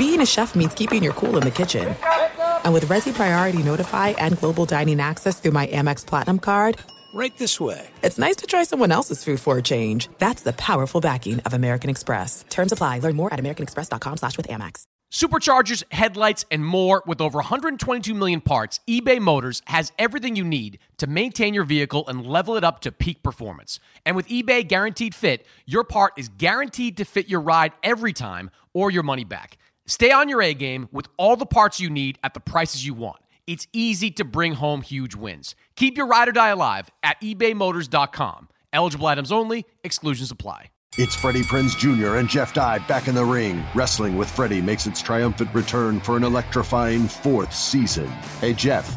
being a chef means keeping your cool in the kitchen. And with Resy Priority Notify and Global Dining Access through my Amex Platinum card, right this way. It's nice to try someone else's food for a change. That's the powerful backing of American Express. Terms apply. Learn more at americanexpress.com slash with Amex. Superchargers, headlights, and more with over 122 million parts, eBay Motors has everything you need to maintain your vehicle and level it up to peak performance. And with eBay Guaranteed Fit, your part is guaranteed to fit your ride every time or your money back. Stay on your A game with all the parts you need at the prices you want. It's easy to bring home huge wins. Keep your ride or die alive at ebaymotors.com. Eligible items only, exclusions apply. It's Freddie Prinze Jr. and Jeff Dye back in the ring. Wrestling with Freddie makes its triumphant return for an electrifying fourth season. Hey, Jeff.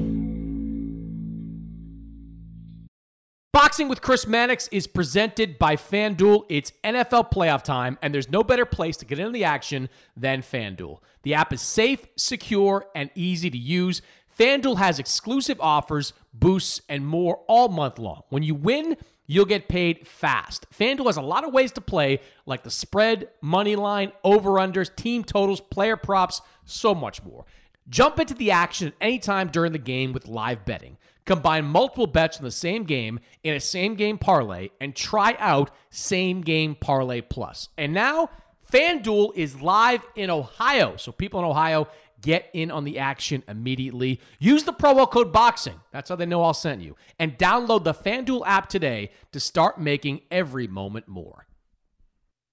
Boxing with Chris Mannix is presented by FanDuel. It's NFL playoff time, and there's no better place to get into the action than FanDuel. The app is safe, secure, and easy to use. FanDuel has exclusive offers, boosts, and more all month long. When you win, you'll get paid fast. FanDuel has a lot of ways to play, like the spread, money line, over-unders, team totals, player props, so much more. Jump into the action at any time during the game with live betting. Combine multiple bets in the same game in a same game parlay and try out same game parlay plus. And now FanDuel is live in Ohio. So people in Ohio get in on the action immediately. Use the promo code BOXING. That's how they know I'll send you. And download the FanDuel app today to start making every moment more.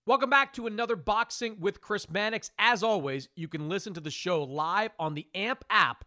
Welcome back to another Boxing with Chris Mannix. As always, you can listen to the show live on the AMP app.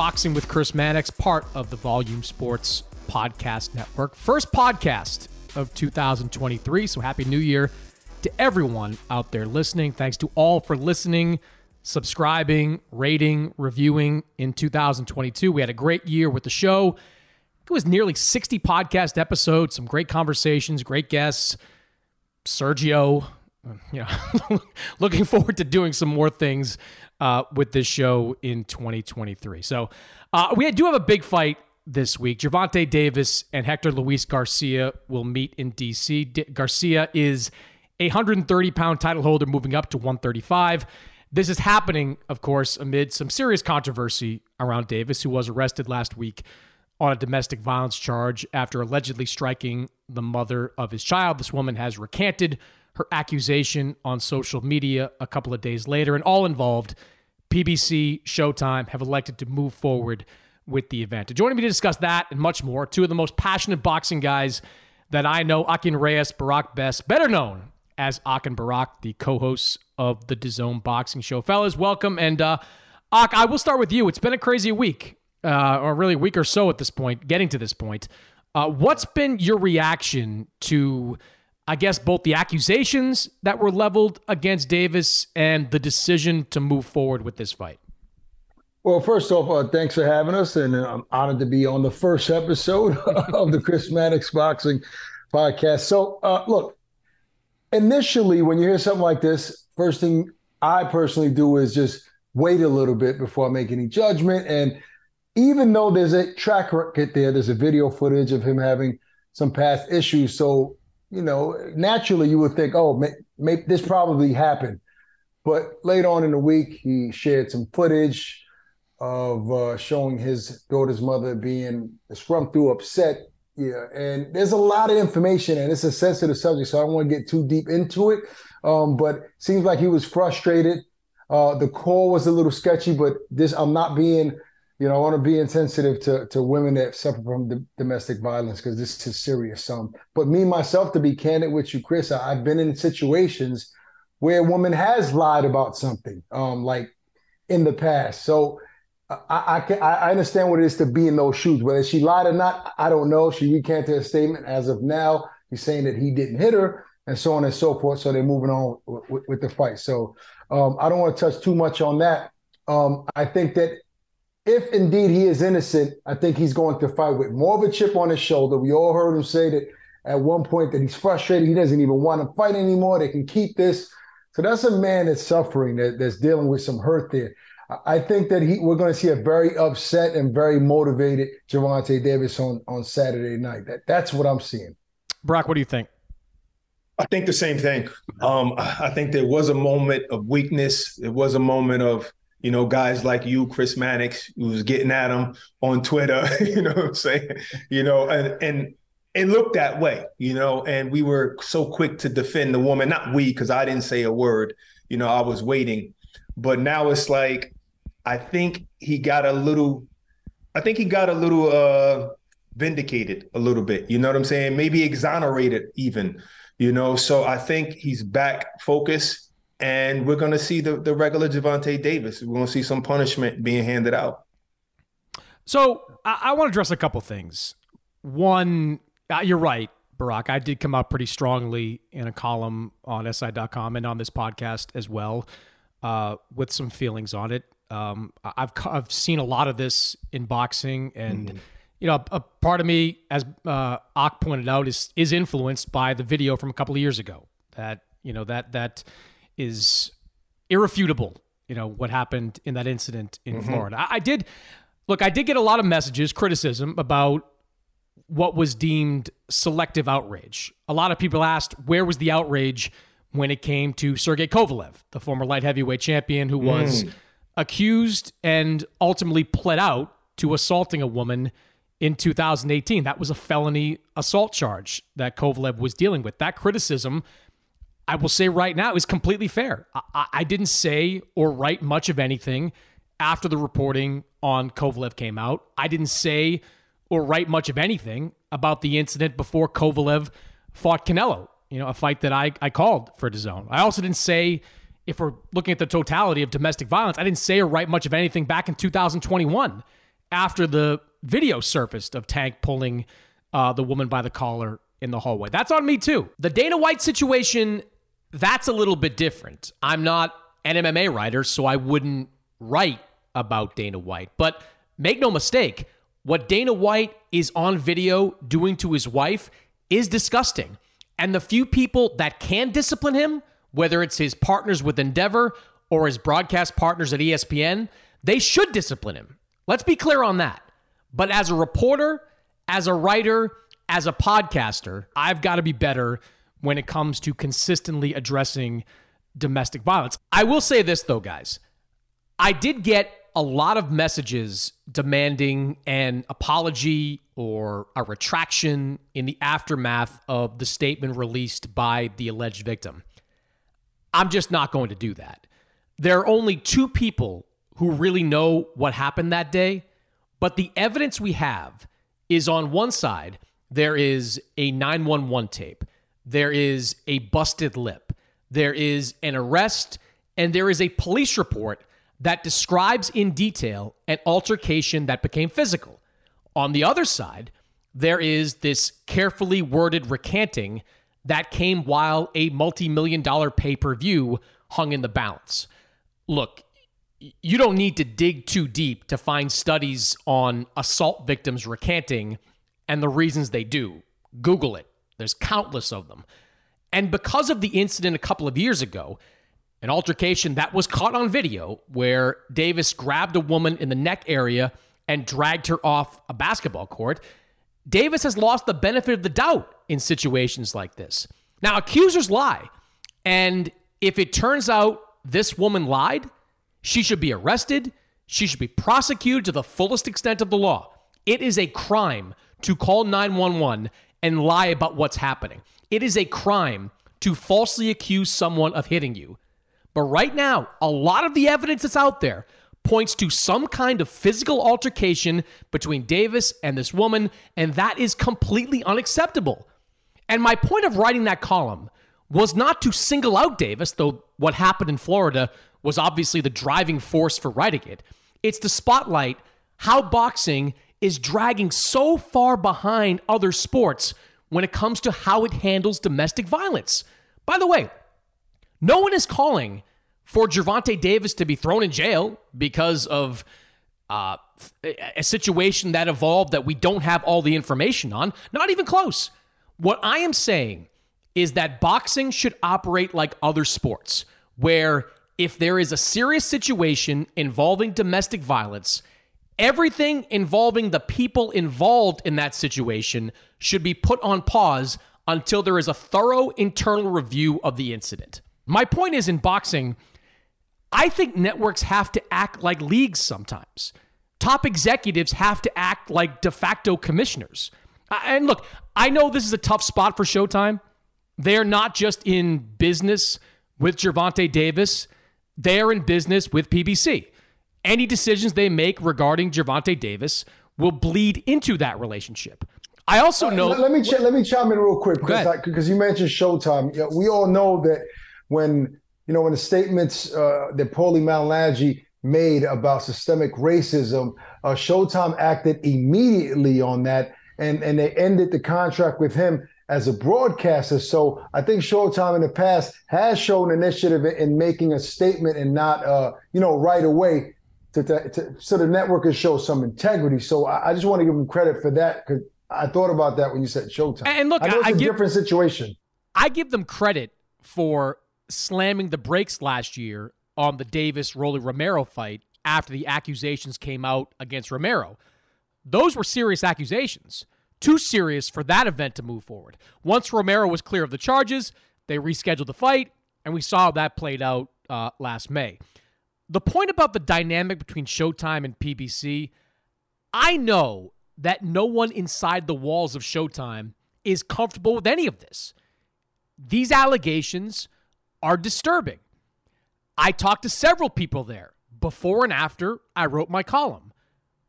Boxing with Chris Mannix, part of the Volume Sports Podcast Network. First podcast of 2023. So happy new year to everyone out there listening. Thanks to all for listening subscribing, rating, reviewing in 2022. We had a great year with the show. It was nearly 60 podcast episodes, some great conversations, great guests. Sergio, you know, looking forward to doing some more things uh, with this show in 2023. So uh, we do have a big fight this week. Gervonta Davis and Hector Luis Garcia will meet in DC. D- Garcia is a 130 pound title holder moving up to 135. This is happening, of course, amid some serious controversy around Davis, who was arrested last week on a domestic violence charge after allegedly striking the mother of his child. This woman has recanted her accusation on social media a couple of days later, and all involved, PBC, Showtime, have elected to move forward with the event. Joining me to discuss that and much more, two of the most passionate boxing guys that I know, Akin Reyes, Barak Bess, better known as Ak and Barak, the co-hosts of the DAZN Boxing Show. Fellas, welcome. And uh, Ak, I will start with you. It's been a crazy week, uh, or really a week or so at this point, getting to this point. Uh, what's been your reaction to, I guess, both the accusations that were leveled against Davis and the decision to move forward with this fight? Well, first off, uh, thanks for having us, and I'm honored to be on the first episode of the Chris Mannix Boxing Podcast. So, uh, look, initially, when you hear something like this, first thing I personally do is just wait a little bit before I make any judgment. And even though there's a track record there, there's a video footage of him having some past issues. So, you know, naturally you would think, oh, may, may, this probably happened. But later on in the week, he shared some footage of uh, showing his daughter's mother being scrum through upset. Yeah, and there's a lot of information, and it's a sensitive subject, so I don't want to get too deep into it. Um, but seems like he was frustrated. Uh, the call was a little sketchy, but this I'm not being you know, I want to be insensitive to to women that suffer from d- domestic violence because this is serious. Um, but me myself, to be candid with you, Chris, I, have been in situations where a woman has lied about something, um, like in the past. So I, I, can, I understand what it is to be in those shoes. Whether she lied or not, I don't know. She recanted her statement. As of now, he's saying that he didn't hit her, and so on and so forth. So they're moving on with, with the fight. So um, I don't want to touch too much on that. Um, I think that if indeed he is innocent, I think he's going to fight with more of a chip on his shoulder. We all heard him say that at one point that he's frustrated. He doesn't even want to fight anymore. They can keep this. So that's a man that's suffering, that, that's dealing with some hurt there. I think that he we're going to see a very upset and very motivated Gervonta Davis on on Saturday night. That that's what I'm seeing. Barak, what do you think? I think the same thing. Um, I think there was a moment of weakness. It was a moment of you know guys like you, Chris Mannix, who was getting at him on Twitter. you know what I'm saying? You know, and and it looked that way. You know, and we were so quick to defend the woman. Not we, because I didn't say a word. You know, I was waiting. But now it's like I think he got a little I think he got a little uh vindicated a little bit. You know what I'm saying? Maybe exonerated even. You know, so I think he's back focused and we're gonna see the the regular Gervonta Davis. We're gonna see some punishment being handed out. So I, I want to address a couple things. One, uh, you're right, Barak. I did come out pretty strongly in a column on SI.com and on this podcast as well, uh, with some feelings on it. Um, I've I've seen a lot of this in boxing, and mm-hmm. you know, a, a, part of me, as uh, Ak pointed out, is is influenced by the video from a couple of years ago. That you know that that is irrefutable. You know what happened in that incident in mm-hmm. Florida. I, I did look. I did get a lot of messages, criticism about what was deemed selective outrage. A lot of people asked, where was the outrage when it came to Sergey Kovalev, the former light heavyweight champion who was. Mm accused and ultimately pled out to assaulting a woman in 2018. That was a felony assault charge that Kovalev was dealing with. That criticism, I will say right now, is completely fair. I, I didn't say or write much of anything after the reporting on Kovalev came out. I didn't say or write much of anything about the incident before Kovalev fought Canelo, you know, a fight that I, I called for DAZN. I also didn't say if we're looking at the totality of domestic violence, I didn't say or write much of anything back in 2021 after the video surfaced of Tank pulling uh, the woman by the collar in the hallway. That's on me too. The Dana White situation, that's a little bit different. I'm not an MMA writer, so I wouldn't write about Dana White. But make no mistake, what Dana White is on video doing to his wife is disgusting. And the few people that can discipline him whether it's his partners with Endeavor or his broadcast partners at ESPN, they should discipline him. Let's be clear on that. But as a reporter, as a writer, as a podcaster, I've got to be better when it comes to consistently addressing domestic violence. I will say this, though, guys. I did get a lot of messages demanding an apology or a retraction in the aftermath of the statement released by the alleged victim. I'm just not going to do that. There are only two people who really know what happened that day, but the evidence we have is on one side, there is a 911 tape, there is a busted lip, there is an arrest, and there is a police report that describes in detail an altercation that became physical. On the other side, there is this carefully worded recanting that came while a multi million dollar pay per view hung in the balance. Look, you don't need to dig too deep to find studies on assault victims recanting and the reasons they do. Google it, there's countless of them. And because of the incident a couple of years ago, an altercation that was caught on video where Davis grabbed a woman in the neck area and dragged her off a basketball court, Davis has lost the benefit of the doubt in situations like this. Now, accusers lie. And if it turns out this woman lied, she should be arrested. She should be prosecuted to the fullest extent of the law. It is a crime to call 911 and lie about what's happening. It is a crime to falsely accuse someone of hitting you. But right now, a lot of the evidence that's out there points to some kind of physical altercation between Davis and this woman, and that is completely unacceptable. And my point of writing that column was not to single out Davis, though what happened in Florida was obviously the driving force for writing it. It's to spotlight how boxing is dragging so far behind other sports when it comes to how it handles domestic violence. By the way, no one is calling for Gervonta Davis to be thrown in jail because of uh, a situation that evolved that we don't have all the information on. Not even close. What I am saying is that boxing should operate like other sports, where if there is a serious situation involving domestic violence, everything involving the people involved in that situation should be put on pause until there is a thorough internal review of the incident. My point is in boxing, I think networks have to act like leagues sometimes. Top executives have to act like de facto commissioners. And look, I know this is a tough spot for Showtime. They're not just in business with Gervonta Davis, they're in business with PBC. Any decisions they make regarding Gervonta Davis will bleed into that relationship. I also know. let me ch- let me chime in real quick because you mentioned Showtime. We all know that when you know when the statements uh, that Paulie Malignaggi made about systemic racism, uh, Showtime acted immediately on that, and and they ended the contract with him as a broadcaster. So I think Showtime in the past has shown initiative in making a statement and not, uh, you know, right away. To, to, to, so the networkers show some integrity. So I, I just want to give them credit for that because I thought about that when you said Showtime. And look, I know it's I a give, different situation. I give them credit for slamming the brakes last year on the Davis Rolly Romero fight after the accusations came out against Romero. Those were serious accusations too serious for that event to move forward. Once Romero was clear of the charges, they rescheduled the fight, and we saw that played out uh, last May. The point about the dynamic between Showtime and PBC, I know that no one inside the walls of Showtime is comfortable with any of this. These allegations are disturbing. I talked to several people there before and after I wrote my column.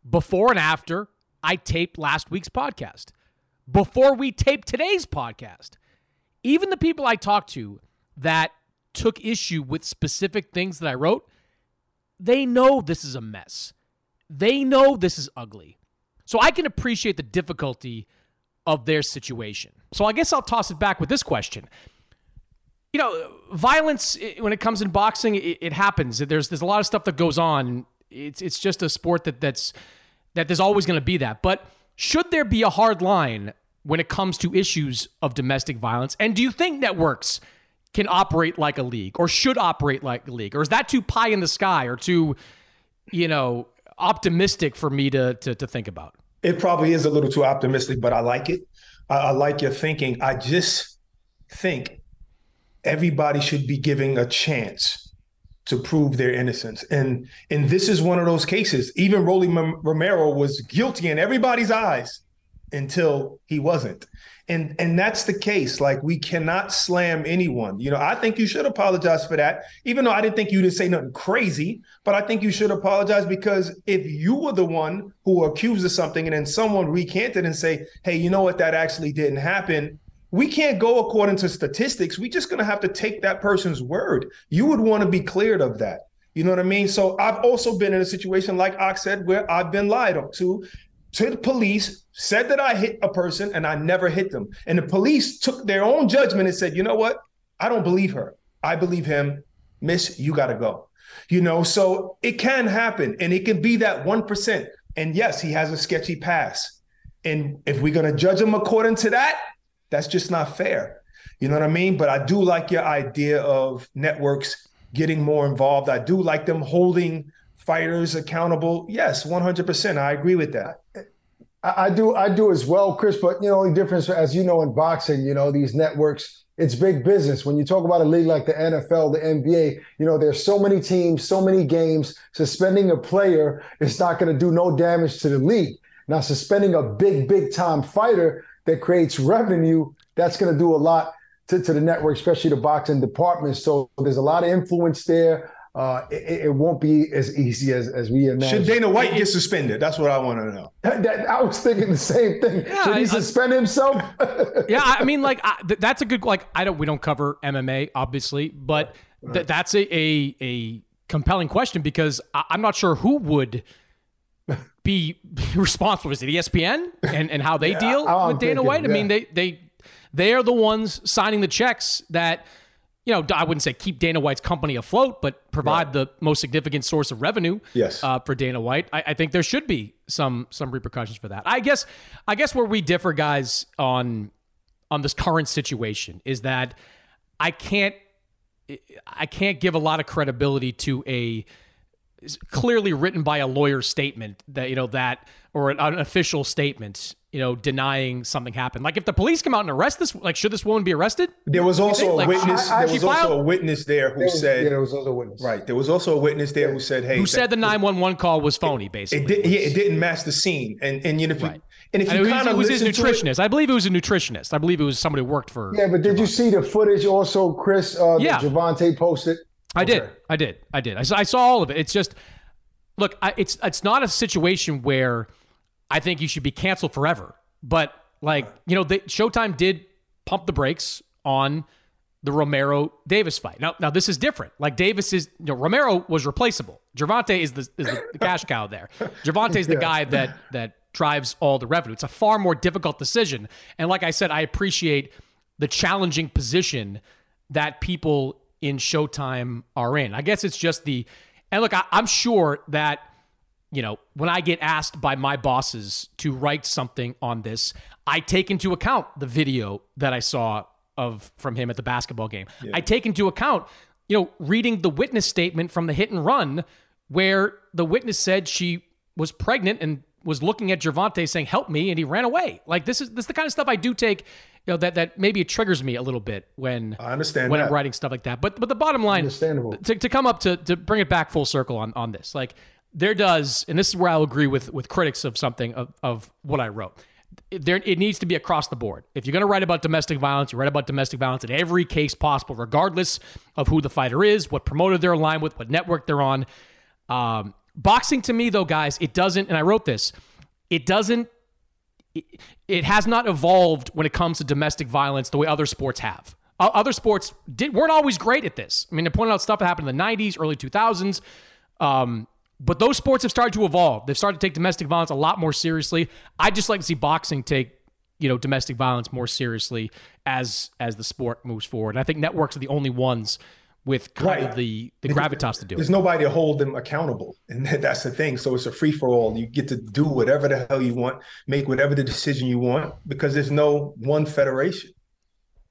Before and after I taped last week's podcast before we taped today's podcast. Even the people I talked to that took issue with specific things that I wrote, they know this is a mess. They know this is ugly. So I can appreciate the difficulty of their situation. So I guess I'll toss it back with this question. You know, violence when it comes in boxing, it, happens. There's there's a lot of stuff that goes on. It's it's just a sport that that's that there's always going to be that. But should there be a hard line when it comes to issues of domestic violence? And do you think networks can operate like a league or should operate like a league? Or is that too pie in the sky or too, you know, optimistic for me to, to, to think about? It probably is a little too optimistic, but I like it. I, I like your thinking. I just think everybody should be giving a chance to prove their innocence. And and this is one of those cases. Even Rolly Romero was guilty in everybody's eyes until he wasn't. And and that's the case. Like we cannot slam anyone. You know, I think you should apologize for that. Even though I didn't think you to say nothing crazy, but I think you should apologize because if you were the one who accused of something and then someone recanted and say, "Hey, you know what? That actually didn't happen." we can't go according to statistics. We're just going to have to take that person's word. You would want to be cleared of that. You know what I mean? So I've also been in a situation like Ak said, where I've been lied to, to the police, said that I hit a person and I never hit them. And the police took their own judgment and said, you know what? I don't believe her. I believe him. Miss, you got to go. You know, so it can happen and it can be that 1%. And yes, he has a sketchy past. And if we're going to judge him according to that, that's just not fair. You know what I mean? But I do like your idea of networks getting more involved. I do like them holding fighters accountable. Yes, 100%. I agree with that. I do, I do as well, Chris. But you know, the difference, as you know, in boxing, you know, these networks, it's big business. When you talk about a league like the NFL, the NBA, you know, there's so many teams, so many games. Suspending a player is not going to do no damage to the league. Now, suspending a big, big time fighter that creates revenue, that's going to do a lot to, to the network, especially the boxing department. So there's a lot of influence there. Uh, it, it, won't be as easy as, as we imagine. Should Dana White get suspended? That's what I want to know. That, that, I was thinking the same thing. Yeah, Should he I, suspend himself? yeah, I mean, like I, th- that's a good like. I don't. We don't cover MMA, obviously, but th- that's a, a a compelling question because I, I'm not sure who would be responsible. Is it ESPN and, and how they yeah, deal with Dana thinking, White? I yeah. mean, they they they are the ones signing the checks that you know, I wouldn't say keep Dana White's company afloat, but provide right. the most significant source of revenue. Yes. Uh, for Dana White, I, I, think there should be some some repercussions for that. I guess I guess where we differ, guys, on on this current situation is that I can't I can't give a lot of credibility to a clearly written by a lawyer statement that you know that or an, an official statement you know, denying something happened. Like if the police come out and arrest this, like should this woman be arrested? There was also a like, witness. I, I, there was also a witness there who there was, said. Yeah, there was also a witness. Right. There was also a witness there who said, "Hey," who said the nine one one call was phony. Basically, it, did, yeah, it didn't match the scene. And and you know, if right. you, and if you kind of it was his nutritionist. It, I believe it was a nutritionist. I believe it was somebody who worked for. Yeah, but did Gervonta. you see the footage also, Chris? Uh, yeah, Gervonta posted. I okay. did. I did. I did. I saw, I saw all of it. It's just, look, I, it's it's not a situation where I think you should be canceled forever. But like, you know, the, Showtime did pump the brakes on the Romero Davis fight. Now, now this is different. Like Davis is, you know, Romero was replaceable. Gervonta is the is the, cash cow there. Gervonta is the yeah. guy that that drives all the revenue. It's a far more difficult decision. And like I said, I appreciate the challenging position that people in Showtime are in. I guess it's just the and look, I, I'm sure that you know, when I get asked by my bosses to write something on this, I take into account the video that I saw of from him at the basketball game. Yeah. I take into account, you know, reading the witness statement from the hit and run where the witness said she was pregnant and was looking at Gervonta saying, "Help me," and he ran away. Like this is this is the kind of stuff I do take. You know that that maybe it triggers me a little bit when I understand when that. I'm writing stuff like that. But but the bottom line, understandable. To, to come up to to bring it back full circle on on this, like there does, and this is where I'll agree with with critics of something of, of what I wrote. There, it needs to be across the board. If you're going to write about domestic violence, you write about domestic violence in every case possible, regardless of who the fighter is, what promoter they're aligned with, what network they're on. Um, boxing, to me, though, guys, it doesn't. And I wrote this. It doesn't. It, it has not evolved when it comes to domestic violence the way other sports have. Other sports did weren't always great at this. I mean, I pointed out stuff that happened in the '90s, early 2000s. Um, but those sports have started to evolve. They've started to take domestic violence a lot more seriously. I'd just like to see boxing take, you know, domestic violence more seriously as as the sport moves forward. And I think networks are the only ones with kind right. of the the gravitas to do it. There's it. nobody to hold them accountable, and that's the thing. So it's a free for all. You get to do whatever the hell you want, make whatever the decision you want, because there's no one federation.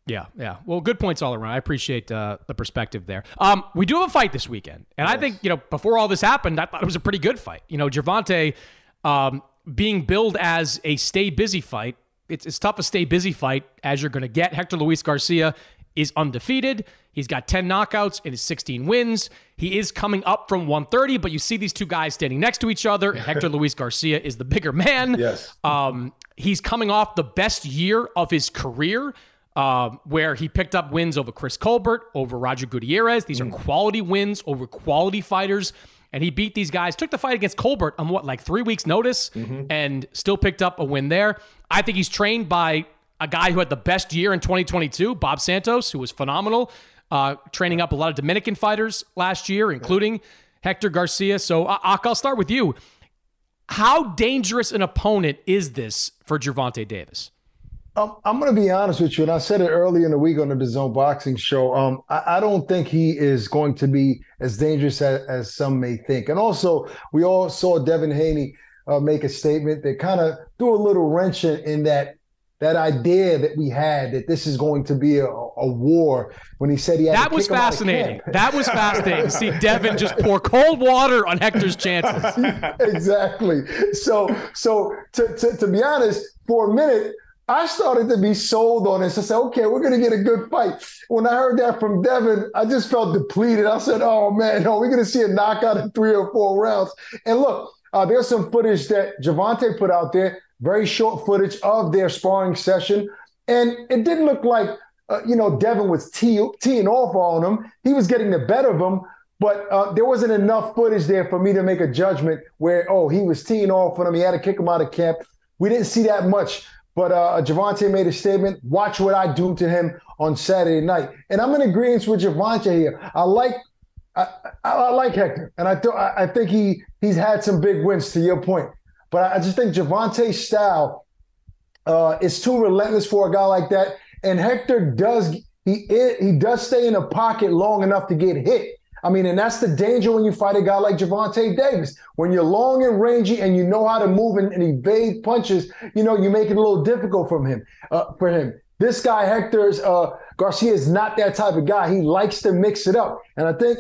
Yeah, yeah. Well, good points all around. I appreciate uh, the perspective there. Um, we do have a fight this weekend, and yes. I think you know before all this happened, I thought it was a pretty good fight. You know, Gervonta um, being billed as a stay busy fight. It's, it's tough to stay busy fight as you're going to get. Hector Luis Garcia is undefeated. He's got 10 knockouts and his 16 wins. He is coming up from 130, but you see these two guys standing next to each other. Hector Luis Garcia is the bigger man. Yes. Um, he's coming off the best year of his career uh, where he picked up wins over Chris Colbert, over Roger Gutierrez. These mm. are quality wins over quality fighters. And he beat these guys, took the fight against Colbert on what, like three weeks' notice, mm-hmm. and still picked up a win there. I think he's trained by a guy who had the best year in 2022, Bob Santos, who was phenomenal, uh, training up a lot of Dominican fighters last year, including Hector Garcia. So, Ak, I'll start with you. How dangerous an opponent is this for Gervonta Davis? Um, I'm going to be honest with you, and I said it earlier in the week on the DAZN Boxing Show. Um, I, I, don't think he is going to be as dangerous as, as, some may think. And also, we all saw Devin Haney uh, make a statement that kind of threw a little wrench in, in, that that idea that we had that this is going to be a, a war. When he said he had that was fascinating. That was fascinating to see Devin just pour cold water on Hector's chances. exactly. So, so to, to, to be honest, for a minute. I started to be sold on this. I said, okay, we're going to get a good fight. When I heard that from Devin, I just felt depleted. I said, oh man, no, we're going to see a knockout in three or four rounds. And look, uh, there's some footage that Gervonta put out there, very short footage of their sparring session. And it didn't look like, uh, you know, Devin was tee- teeing off on him. He was getting the better of him. But uh, there wasn't enough footage there for me to make a judgment where, oh, he was teeing off on him. He had to kick him out of camp. We didn't see that much. But uh, Gervonta made a statement. Watch what I do to him on Saturday night. And I'm in agreement with Gervonta here. I like I, I, like Hector, and I th- I think he he's had some big wins. To your point, but I just think Gervonta's style uh, is too relentless for a guy like that. And Hector does he he does stay in the pocket long enough to get hit. I mean, and that's the danger when you fight a guy like Gervonta Davis. When you're long and rangy and you know how to move and, and evade punches, you know, you make it a little difficult from him uh, for him. This guy, Hector's uh, Garcia, is not that type of guy. He likes to mix it up, and I think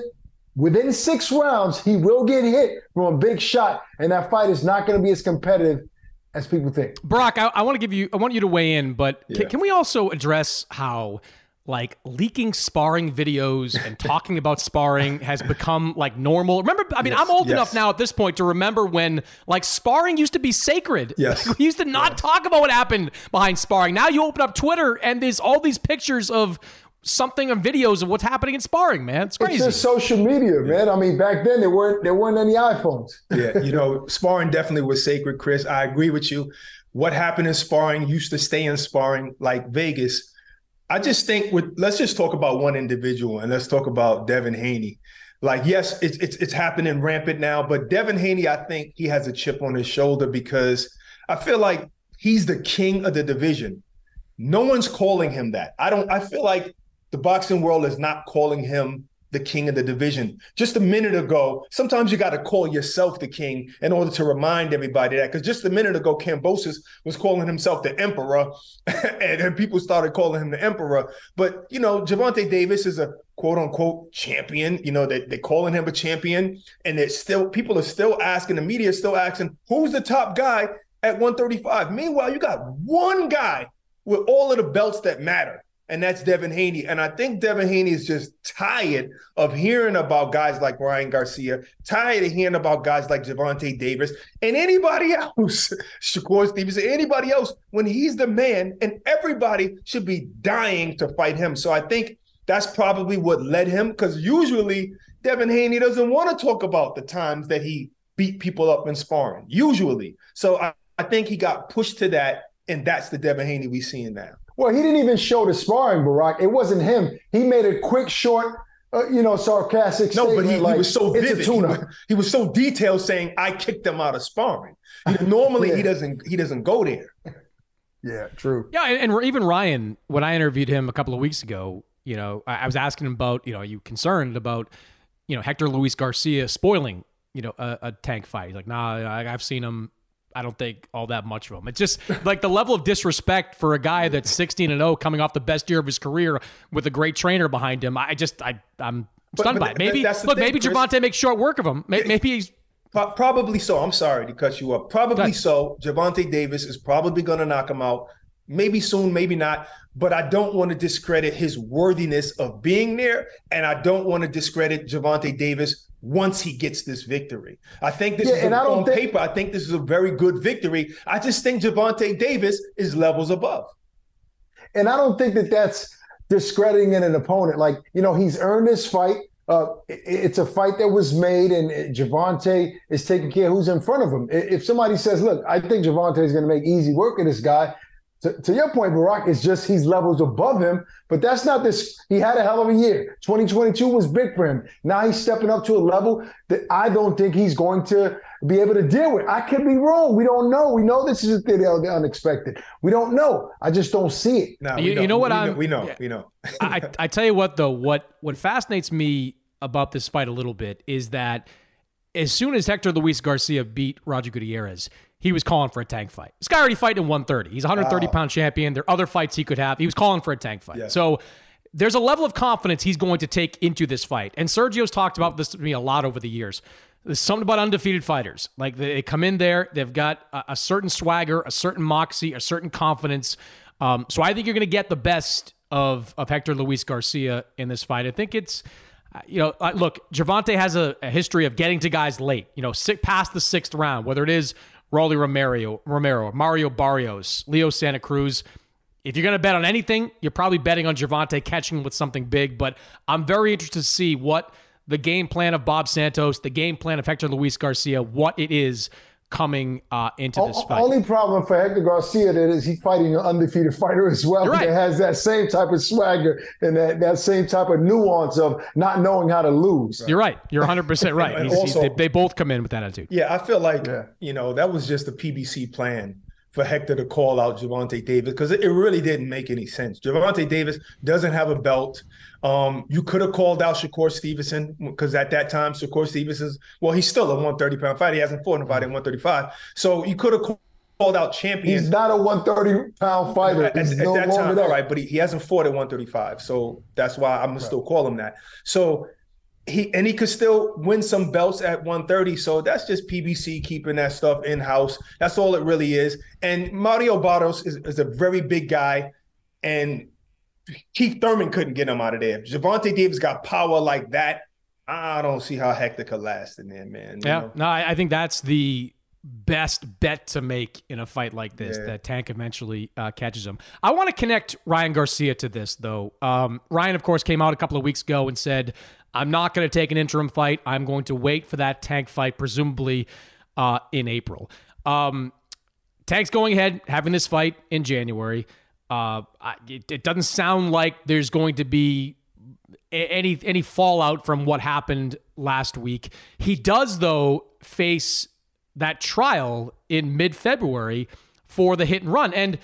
within six rounds he will get hit from a big shot, and that fight is not going to be as competitive as people think. Barak, I, I want to give you, I want you to weigh in, but yeah. can, can we also address how? Like leaking sparring videos and talking about sparring has become like normal. Remember, I mean, yes, I'm old yes. enough now at this point to remember when like sparring used to be sacred. Yes. Like, we used to not yes. talk about what happened behind sparring. Now you open up Twitter and there's all these pictures of something of videos of what's happening in sparring, man. It's crazy. It's just social media, man. I mean, back then there weren't there weren't any iPhones. yeah, you know, sparring definitely was sacred, Chris. I agree with you. What happened in sparring used to stay in sparring, like Vegas. I just think with let's just talk about one individual and let's talk about Devin Haney. Like, yes, it's it's it's happening rampant now, but Devin Haney, I think he has a chip on his shoulder because I feel like he's the king of the division. No one's calling him that. I don't. I feel like the boxing world is not calling him the king of the division. Just a minute ago, sometimes you got to call yourself the king in order to remind everybody that. Because just a minute ago, Kambosos was calling himself the emperor, and, and people started calling him the emperor. But you know, Gervonta Davis is a quote unquote champion. You know, they, they're calling him a champion, and it's still people are still asking, the media is still asking, who's the top guy at 135? Meanwhile, you got one guy with all of the belts that matter and that's Devin Haney. And I think Devin Haney is just tired of hearing about guys like Ryan Garcia, tired of hearing about guys like Gervonta Davis and anybody else, Shakur Stevenson, anybody else, when he's the man and everybody should be dying to fight him. So I think that's probably what led him because usually Devin Haney doesn't want to talk about the times that he beat people up in sparring, usually. So I, I think he got pushed to that, and that's the Devin Haney we seeing now. Well, he didn't even show the sparring, Barak. It wasn't him. He made a quick, short, uh, you know, sarcastic no, but he, like, he, was so vivid. He was, he was, so detailed, saying, "I kicked them out of sparring." You normally, yeah. he doesn't. He doesn't go there. Yeah, true. Yeah, and, and, even Ryan, when I interviewed him a couple of weeks ago, you know, I, I was asking him about, you know, are you concerned about, you know, Hector Luis Garcia spoiling, you know, a, a tank fight? He's like, nah, I've seen him I don't think all that much of him. It's just like the level of disrespect for a guy that's 16 and 0 coming off the best year of his career with a great trainer behind him. I just I I'm stunned but, by it. Maybe look, thing, maybe Gervonta makes short work of him. Maybe, maybe he's probably so. I'm sorry to cut you up. Probably so. Gervonta Davis is probably going to knock him out. Maybe soon, maybe not. But I don't want to discredit his worthiness of being there, and I don't want to discredit Gervonta Davis once he gets this victory. I think this yeah, is a, on think, paper. I think this is a very good victory. I just think Gervonta Davis is levels above. And I don't think that that's discrediting an opponent. Like you know, he's earned this fight. Uh, it's a fight that was made, and Gervonta is taking care of who's in front of him. If somebody says, "Look, I think Gervonta is going to make easy work of this guy," to, to, your point, Barak, it's just he's levels above him. But that's not this. He had a hell of a year. 2022 was big for him. Now he's stepping up to a level that I don't think he's going to be able to deal with. I could be wrong. We don't know. We know this is the, the unexpected. We don't know. I just don't see it. No, you, you, know what we I'm. Know, we know. Yeah. We know. I, I tell you what though. What what fascinates me about this fight a little bit is that as soon as Hector Luis Garcia beat Roger Gutierrez, he was calling for a tank fight. This guy already fighting in 130. He's a 130 oh. pound champion. There are other fights he could have. He was calling for a tank fight. Yeah. So there's a level of confidence he's going to take into this fight. And Sergio's talked about this to me a lot over the years. There's something about undefeated fighters. Like they come in there, they've got a, a certain swagger, a certain moxie, a certain confidence. Um, so I think you're going to get the best of of Hector Luis Garcia in this fight. I think it's you know, look, Gervonta has a, a, history of getting to guys late, you know, sit past the sixth round, whether it is Rolly Romero, Romero, Mario Barrios, Leo Santa Cruz. If you're going to bet on anything, you're probably betting on Gervonta catching with something big. But I'm very interested to see what the game plan of Bob Santos, the game plan of Hector Luis Garcia, what it is coming uh, into this fight. The only problem for Hector Garcia that is he's fighting an undefeated fighter as well right. that has that same type of swagger and that, that same type of nuance of not knowing how to lose. You're right. You're 100% right. And He's- he's- also- they, they both come in with that attitude. Yeah, I feel like you know that was just a PBC plan for Hector to call out Gervonta Davis because it, really didn't make any sense. Gervonta Davis doesn't have a belt. Um, you could have called out Shakur Stevenson because at that time Shakur Stevenson's well, he's still a 130 pound fighter. He hasn't fought nobody at 135. So you could have called out champion. He's not a 130 pound fighter. At, He's at no that time, all right, but he, he hasn't fought at 135, so that's why I'm gonna still call him that. So he and he could still win some belts at 130. So that's just PBC keeping that stuff in house. That's all it really is. And Mario Barrios is, is a very big guy, and Keith Thurman couldn't get him out of there. Gervonta Davis got power like that. I don't see how Hector could last in there, man. you Yeah, know? no, I, I think that's the best bet to make in a fight like this. Yeah. That Tank eventually uh, catches him. I want to connect Ryan Garcia to this though. Um, Ryan, of course, came out a couple of weeks ago and said, "I'm not going to take an interim fight. I'm going to wait for that Tank fight, presumably uh, in April." Um, Tank's going ahead having this fight in January. Uh, it, it doesn't sound like there's going to be any any fallout from what happened last week. He does though face that trial in mid-February for the hit and run. And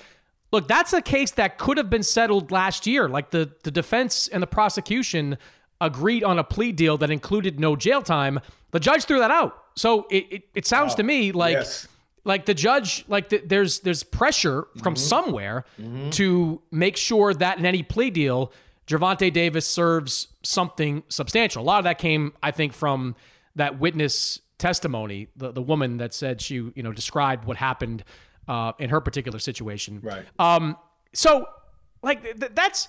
look, that's a case that could have been settled last year. Like the the defense and the prosecution agreed on a plea deal that included no jail time. The judge threw that out. So it it, it sounds to me like Yes. like the judge like the, there's there's pressure from somewhere to make sure that in any plea deal Gervonta Davis serves something substantial. A lot of that came I think from that witness testimony, the the woman that said she you know described what happened uh, in her particular situation. Right. Um. So like th- that's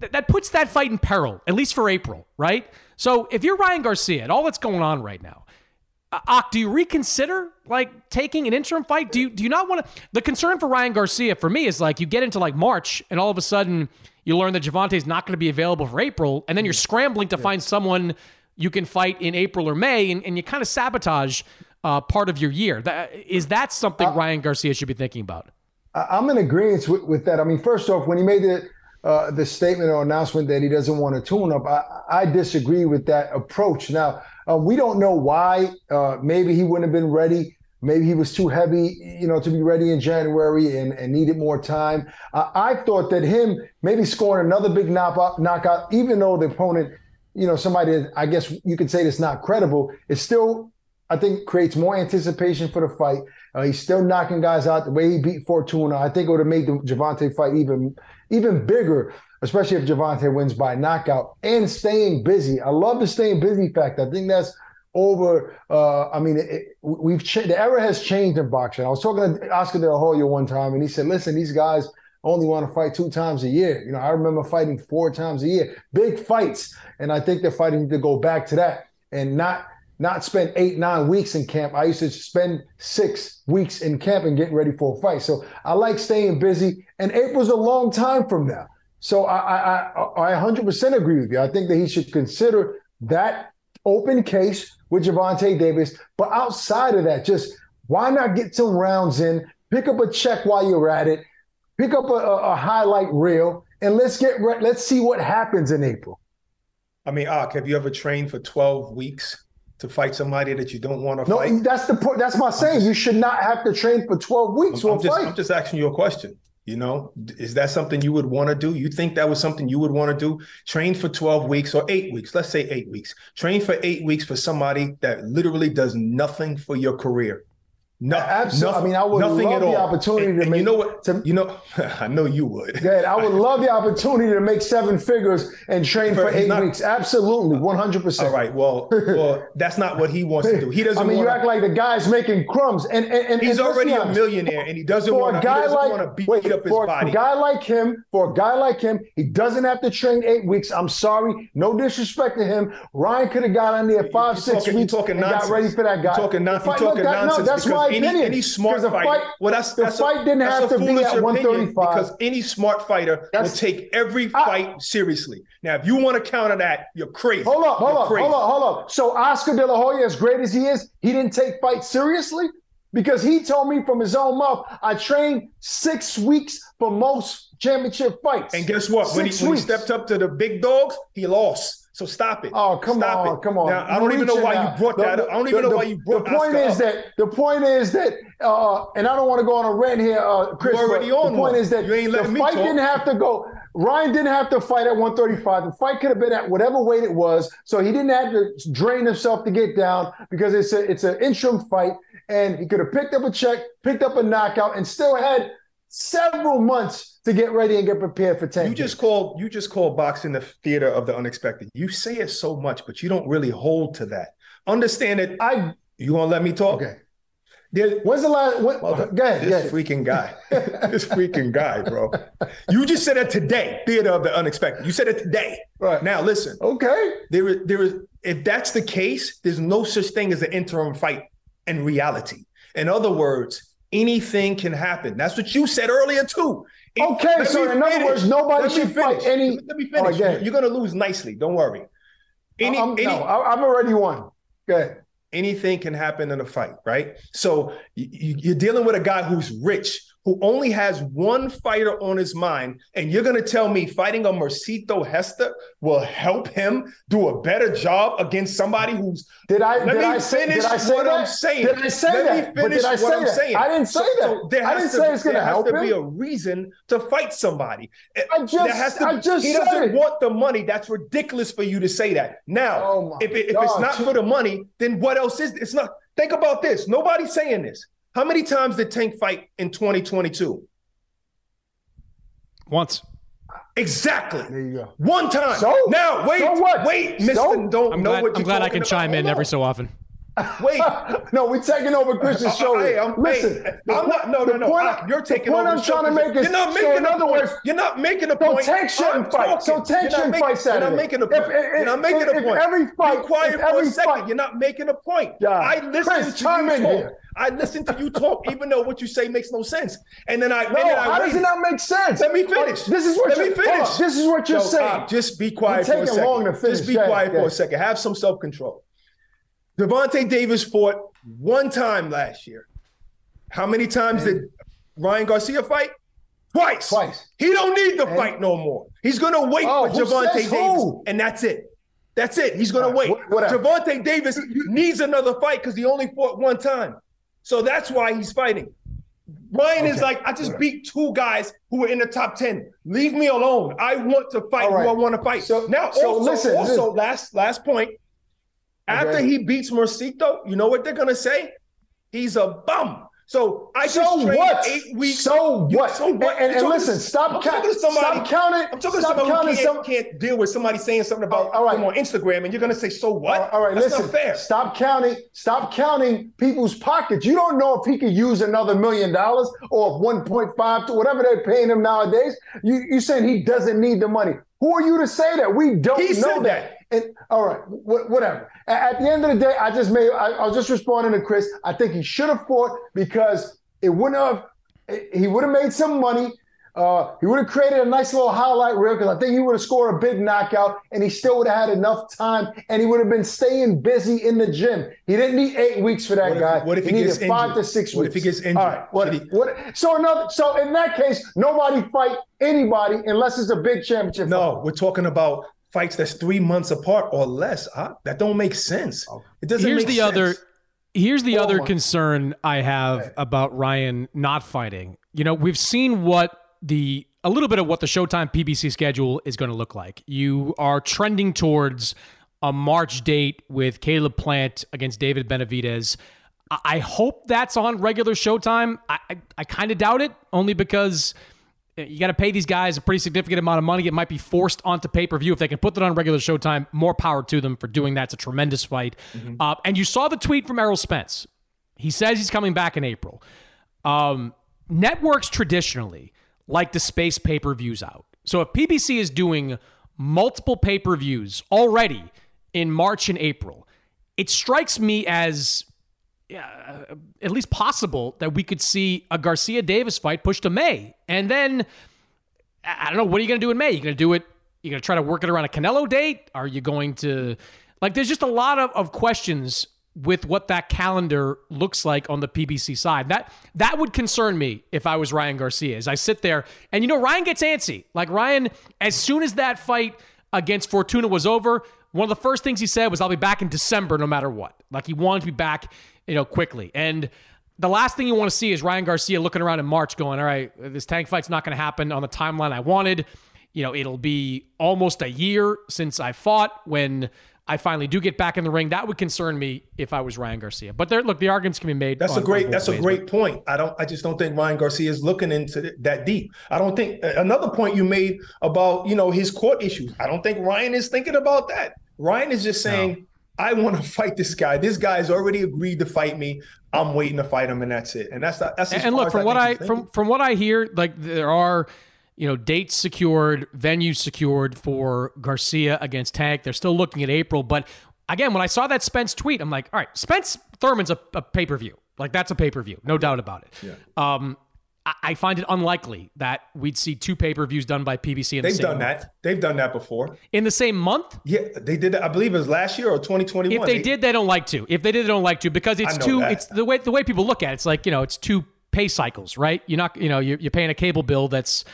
th- that puts that fight in peril at least for April, right? So if you're Ryan Garcia and all that's going on right now, uh, Ak, do you reconsider like taking an interim fight? Do you do you not want to? The concern for Ryan Garcia for me is like you get into like March and all of a sudden you learn that Gervonta is not going to be available for April, and then you're scrambling to find someone you can fight in April or May, and, and you kind of sabotage uh, part of your year. That, is that something Ryan Garcia should be thinking about? I'm in agreement with, with that. I mean, first off, when he made the uh, the statement or announcement that he doesn't want to tune up, I, I disagree with that approach. Now, uh, we don't know why. Uh, maybe he wouldn't have been ready. Maybe he was too heavy, you know, to be ready in January and, and needed more time. I thought that him maybe scoring another big knockout, knockout, even though the opponent, you know, somebody I guess you could say that's not credible, is still I think creates more anticipation for the fight. Uh, he's still knocking guys out the way he beat Fortuna. I think it would have made the Gervonta fight even even bigger, especially if Gervonta wins by knockout and staying busy. I love the staying busy fact. I think that's over. Uh, I mean, it, we've cha- the era has changed in boxing. I was talking to Oscar De La Hoya one time, and he said, "Listen, these guys." Only want to fight two times a year. You know, I remember fighting four times a year, big fights, and I think they're fighting to go back to that and not not spend eight, nine weeks in camp. I used to spend six weeks in camp and getting ready for a fight. So I like staying busy. And April's a long time from now. So I I, I 100% agree with you. I think that he should consider that open case with Gervonta Davis. But outside of that, just why not get some rounds in, pick up a check while you're at it, pick up a, a, a highlight reel, and let's get re- let's see what happens in April. I mean, Ak, have you ever trained for 12 weeks to fight somebody that you don't want to fight. No, fight? that's the point. That's my saying. you should not have to train for 12 weeks for I'm just, fight. I'm just asking you a question. You know, is that something you would want to do? You think that was something you would want to do? Train for 12 weeks or eight weeks. Let's say eight weeks. Train for eight weeks for somebody that literally does nothing for your career. No, Absolutely. I mean, I would nothing love at the all. opportunity And- to and make- You know what? you know, I know you would. Good. I would love the opportunity to make seven figures and train for He's eight not- weeks. Absolutely, uh, 100%. All right. Well, well, that's not what he wants to do. He doesn't. I mean, you wanna- act like the guy's making crumbs, and and, and He's already a millionaire, and he doesn't For want a to. He guy like to beat wait, up his for body. a guy like him, for a guy like him, he doesn't have to train eight weeks. I'm sorry, no disrespect to him. Ryan could have got on there five, you're six talking- weeks talking and got ready for that guy. You're talking non- you're talking look, that- nonsense No, that's why my any, opinion. Any smart fighter. fight, well, that's the that's fight a, didn't that's have to be at opinion 135 because any smart fighter will take every I- fight seriously. Now, if you want to counter that, you're crazy. Hold up, hold You're up, crazy. hold up, hold up. So Oscar De La Hoya, as great as he is, he didn't take fights seriously because he told me from his own mouth, I trained six weeks for most championship fights. And guess what? When he, when he stepped up to the big dogs, he lost. So stop it. Oh, come Stop on, it. come on. Now, I don't even know why now. you brought that the- up. I don't even the- know why you brought The point Oscar is up. that the point is that, uh, and I don't want to go on a rant here, uh, Chris. You already on the point one. is that the fight didn't have to go. Ryan didn't have to fight at 135. The fight could have been at whatever weight it was, so he didn't have to drain himself to get down because it's a it's an interim fight, and he could have picked up a check, picked up a knockout, and still had several months to get ready and get prepared for 10. You just call you just call boxing the theater of the unexpected. You say it so much, but you don't really hold to that. Understand it. I You gonna let me talk? okay. There- When's the last? When, Well, go ahead. This freaking guy. this freaking guy, bro. You just said it today. Theater of the unexpected. You said it today. Right. Now listen. Okay. There is there is if that's the case, there's no such thing as an interim fight in reality. In other words, anything can happen. That's what you said earlier too. Okay, let so in other words, nobody Let should fight any- Let me finish. go. You're gonna lose nicely. Don't worry. Any, I'm, any no, I've already won. Go ahead. anything can happen in a fight, right? So you're dealing with a guy who's rich, who only has one fighter on his mind, and you're going to tell me fighting a Mercito Gesta will help him do a better job against somebody who's. Did I? Let did me I say? finish I say what that? I'm saying. Did I say Let that? me finish I what I'm that? saying. I didn't say that. so there I has didn't to say be- it's going to there has help to him. be a reason to fight somebody. I just- There has to I just he said doesn't it. want the money. That's ridiculous for you to say that. Now, Oh if, it, if it's not for the money, then what else is it's not? Think about this. Nobody's saying this. How many times did Tank fight in 2022? Once. Exactly. There you go. One time. So? now wait, So what? wait, So? Mister. Don't I'm know glad, what I'm glad I talking can chime about. in every so often. Wait, no, we're taking over Chris's show. Hey. I'm, Listen, hey, I'm not. No, no, no. point I- you're taking the point over I'm trying to make is you're not so making in other words, You're not making a So point. Tank shouldn't I'm fight. So talking. Tank You're not shouldn't making- fight. You're not making a point. if- you're not making if- a if point. every fight- Be quiet if for every a second. fight- You're not making a point. Yeah. I listen Chris, to chime you in talk. here. I listen to you talk, even though what you say makes no sense. And then I. No, and then I how does it not make sense? Let me finish. This is what Let me finish. This is what you're saying. Just be quiet for a second. long to finish. Just be quiet for a second. Have some self control. Gervonta Davis fought one time last year. How many times did Ryan Garcia fight? Twice. Twice. He don't need to And- fight no more. He's gonna wait Oh, for Gervonta Davis, who? and that's it. That's it. He's gonna right, wait. wh- Gervonta Davis needs another fight because he only fought one time. So that's why he's fighting. Ryan is like, I just whatever. beat two guys who were in the top 10. Leave me alone. I want to fight right. who I want to fight. So- now, so also, listen, also listen. last last point. After he beats Mercito, you know what they're gonna say? He's a bum. So I just So what? eight weeks. So You- what? So what? And, and, and listen, to- stop, I'm somebody. stop counting. I'm talking to somebody who counting can't, some. can't deal with somebody saying something about All right. him on Instagram, and you're gonna say, "So what?" All right, That's listen. not fair. Stop counting. Stop counting people's pockets. You don't know if he could use another million dollars or 1.5 to whatever they're paying him nowadays. You you saying he doesn't need the money? Who are you to say that? We don't He know that. that. And all right, wh- whatever. A- At the end of the day, I just made. I, I was just responding to Chris. I think he should have fought because it wouldn't have. He would have made some money. Uh, he would have created a nice little highlight reel because I think he would have scored a big knockout and he still would have had enough time and he would have been staying busy in the gym. He didn't need eight weeks for that What if- guy. what if he needed gets five injured? to six What weeks? if he gets injured? All right. What, he- what, so another. So in that case, nobody fight anybody unless it's a big championship. No, we're talking about fights that's three months apart or less. Huh? That don't make sense. Oh. It doesn't. Here's make the sense. other here's the Oh other my- concern I have about Ryan not fighting. You know, we've seen what the a little bit of what the Showtime PBC schedule is going to look like. You are trending towards a March date with Caleb Plant against David Benavidez. I- I hope that's on regular Showtime. I I, I kind of doubt it, only because you got to pay these guys a pretty significant amount of money. It might be forced onto pay per view. If they can put that on regular Showtime, more power to them for doing that. It's a tremendous fight. Uh, and you saw the tweet from Errol Spence. He says he's coming back in April. Um, networks traditionally like to space pay per views out. So if PBC is doing multiple pay per views already in March and April, it strikes me as yeah, uh, at least possible that we could see a Garcia Davis fight pushed to May. And then I don't know, what are you going to do in May? You going to do it? You going to try to work it around a Canelo date? Are you going to like? There's just a lot of, of questions with what that calendar looks like on the PBC side. That that would concern me if I was Ryan Garcia. As I sit there, and you know, Ryan gets antsy. Like Ryan, as soon as that fight against Fortuna was over, one of the first things he said was, "I'll be back in December, no matter what." Like he wanted to be back, you know, quickly. And the last thing you want to see is Ryan Garcia looking around in March, going, "All right, this tank fight's not going to happen on the timeline I wanted." You know, it'll be almost a year since I fought when I finally do get back in the ring. That would concern me if I was Ryan Garcia. But there, look, the arguments can be made. That's on, a great. That's ways, a great point. I don't. I just don't think Ryan Garcia is looking into that deep. I don't think another point you made about you know his court issues. I don't think Ryan is thinking about that. Ryan is just saying. No. I want to fight this guy. This guy's already agreed to fight me. I'm waiting to fight him, and that's it. And that's that's. and look, from I what I from from what I hear, like there are you know, dates secured, venues secured for Garcia against Tank. They're still looking at April. But again, when I saw that Spence tweet, I'm like, all right, Spence Thurman's a, a pay per view. Like that's a pay per view, no doubt about it. Yeah. Um, I, find it unlikely that we'd see two pay per views done by PBC. In They've the done month. that. They've done that before in the same month. Yeah, they did. That, I believe it was last year or 2021. If they, they did, they don't like to. If they did, they don't like to because it's two. That. It's the way the way people look at it. It's like you know, it's two pay cycles, right? You're not, you know, you're, you're paying a cable bill that's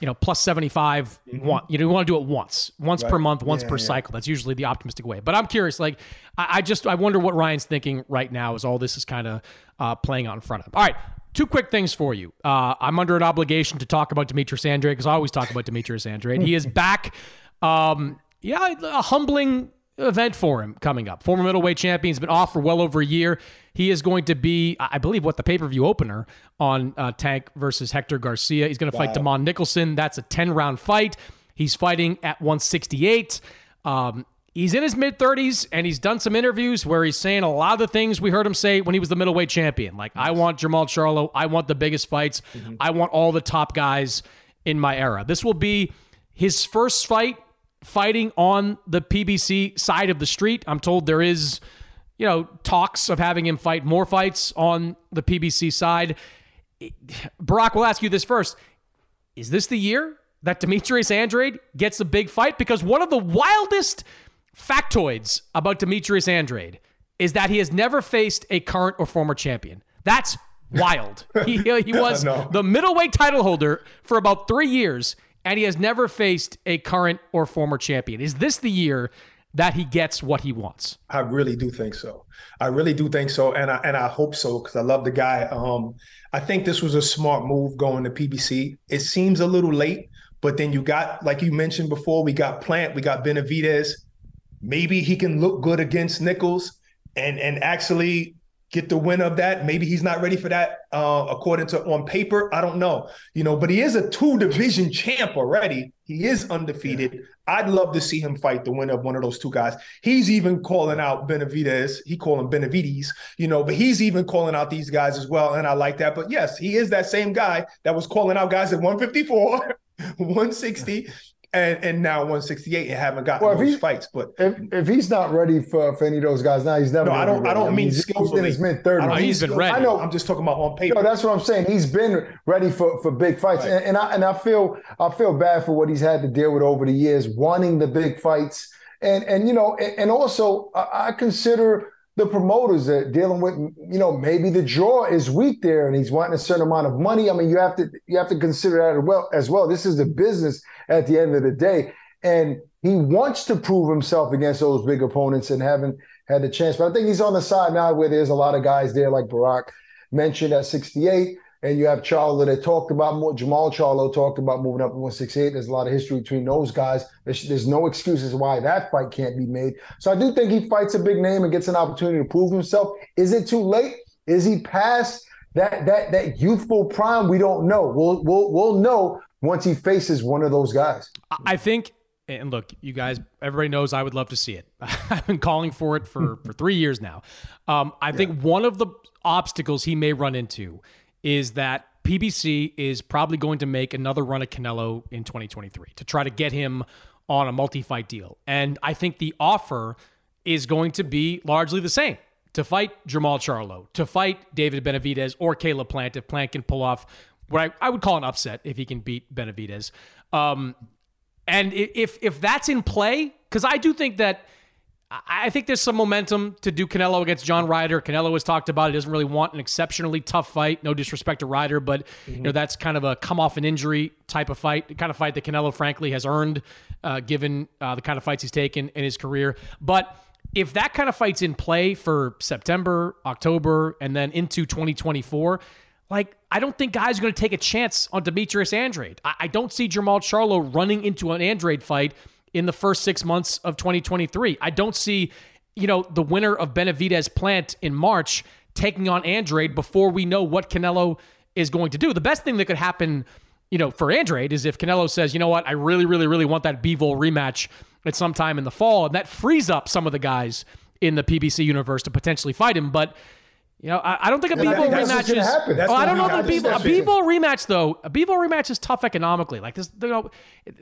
you know, plus 75 mm-hmm. one, you know, you want to do it once, once right. per month, once yeah, per yeah. cycle. That's usually the optimistic way. But I'm curious, like, I, I, just, I wonder what Ryan's thinking right now as all this is kind of uh, playing out in front of him. All right. Two quick things for you. Uh, I'm under an obligation to talk about Demetrius Andrade because I always talk about Demetrius Andrade. he is back. Um, yeah, a humbling event for him coming up. Former middleweight champion. He's been off for well over a year. He is going to be, I believe, what the pay per view opener on uh, Tank versus Hector Garcia. He's going to wow. fight Demond Nicholson. That's a 10 round fight. He's fighting at 168. Um, he's in his mid 30s and he's done some interviews where he's saying a lot of the things we heard him say when he was the middleweight champion. Like, I want Jermall Charlo. I want the biggest fights. Mm-hmm. I want all the top guys in my era. This will be his first fight fighting on the PBC side of the street. I'm told there is, you know, talks of having him fight more fights on the PBC side. Barak, will ask you this first. Is this the year that Demetrius Andrade gets a big fight? Because one of the wildest factoids about Demetrius Andrade is that he has never faced a current or former champion. That's wild. he, he was no. the middleweight title holder for about three years and he has never faced a current or former champion. Is this the year that he gets what he wants? I really do think so. I really do think so, and I and I hope so because I love the guy. Um, I think this was a smart move going to PBC. It seems a little late, but then you got like you mentioned before, we got Plant, we got Benavidez. Maybe he can look good against Nichols and and actually get the win of that. Maybe he's not ready for that uh, according to on paper. I don't know, you know, but he is a two division champ already. He is undefeated. Yeah. I'd love to see him fight the winner of one of those two guys. He's even calling out Benavidez. He call him Benavides, you know, but he's even calling out these guys as well. And I like that. But yes, he is that same guy that was calling out guys at 154, 160, and and now 168 and haven't gotten well, those fights. But if, if he's not ready for, for any of those guys now, he's never. No, I don't. I don't I mean, he's, he's in his mid 30s. He's been ready. I know. I'm just talking about on paper. No, that's what I'm saying. He's been ready for, for big fights, right. and, and I and I feel I feel bad for what he's had to deal with over the years, wanting the big fights, and and you know, and, and also I, I consider the promoters that dealing with, you know, maybe the draw is weak there and he's wanting a certain amount of money. I mean, you have to you have to consider that as well as well. This is the business at the end of the day. And he wants to prove himself against those big opponents and haven't had the chance. But I think he's on the side now where there's a lot of guys there, like Barak mentioned at 68. And you have Charlo that talked about Jermall Charlo talked about moving up to 168. There's a lot of history between those guys. There's, there's no excuses why that fight can't be made. So I do think he fights a big name and gets an opportunity to prove himself. Is it too late? Is he past that that that youthful prime? We don't know. We'll we'll we'll know once he faces one of those guys. I think and look, you guys, everybody knows I would love to see it. I've been calling for it for, for three years now. Um, I yeah. think one of the obstacles he may run into is that PBC is probably going to make another run at Canelo in 2023 to try to get him on a multi fight deal. And I think the offer is going to be largely the same to fight Jermall Charlo, to fight David Benavidez or Caleb Plant if Plant can pull off what I, I would call an upset if he can beat Benavidez. Um, and if if that's in play, because I do think that I think there's some momentum to do Canelo against John Ryder. Canelo has talked about he doesn't really want an exceptionally tough fight. No disrespect to Ryder, but mm-hmm. you know that's kind of a come off an injury type of fight, the kind of fight that Canelo frankly has earned, uh, given uh, the kind of fights he's taken in his career. But if that kind of fight's in play for September, October, and then into 2024, like I don't think guys are going to take a chance on Demetrius Andrade. I, I don't see Jermall Charlo running into an Andrade fight in the first six months of 2023. I don't see, you know, the winner of Benavidez Plant in March taking on Andrade before we know what Canelo is going to do. The best thing that could happen, you know, for Andrade is if Canelo says, you know what, I really, really, really want that Bivol rematch at some time in the fall, and that frees up some of the guys in the PBC universe to potentially fight him. But you know, I, I don't think a Bivol rematch is. Oh, I don't know if a Bivol, a Bivol rematch though. A Bivol rematch is tough economically. Like there's, you know,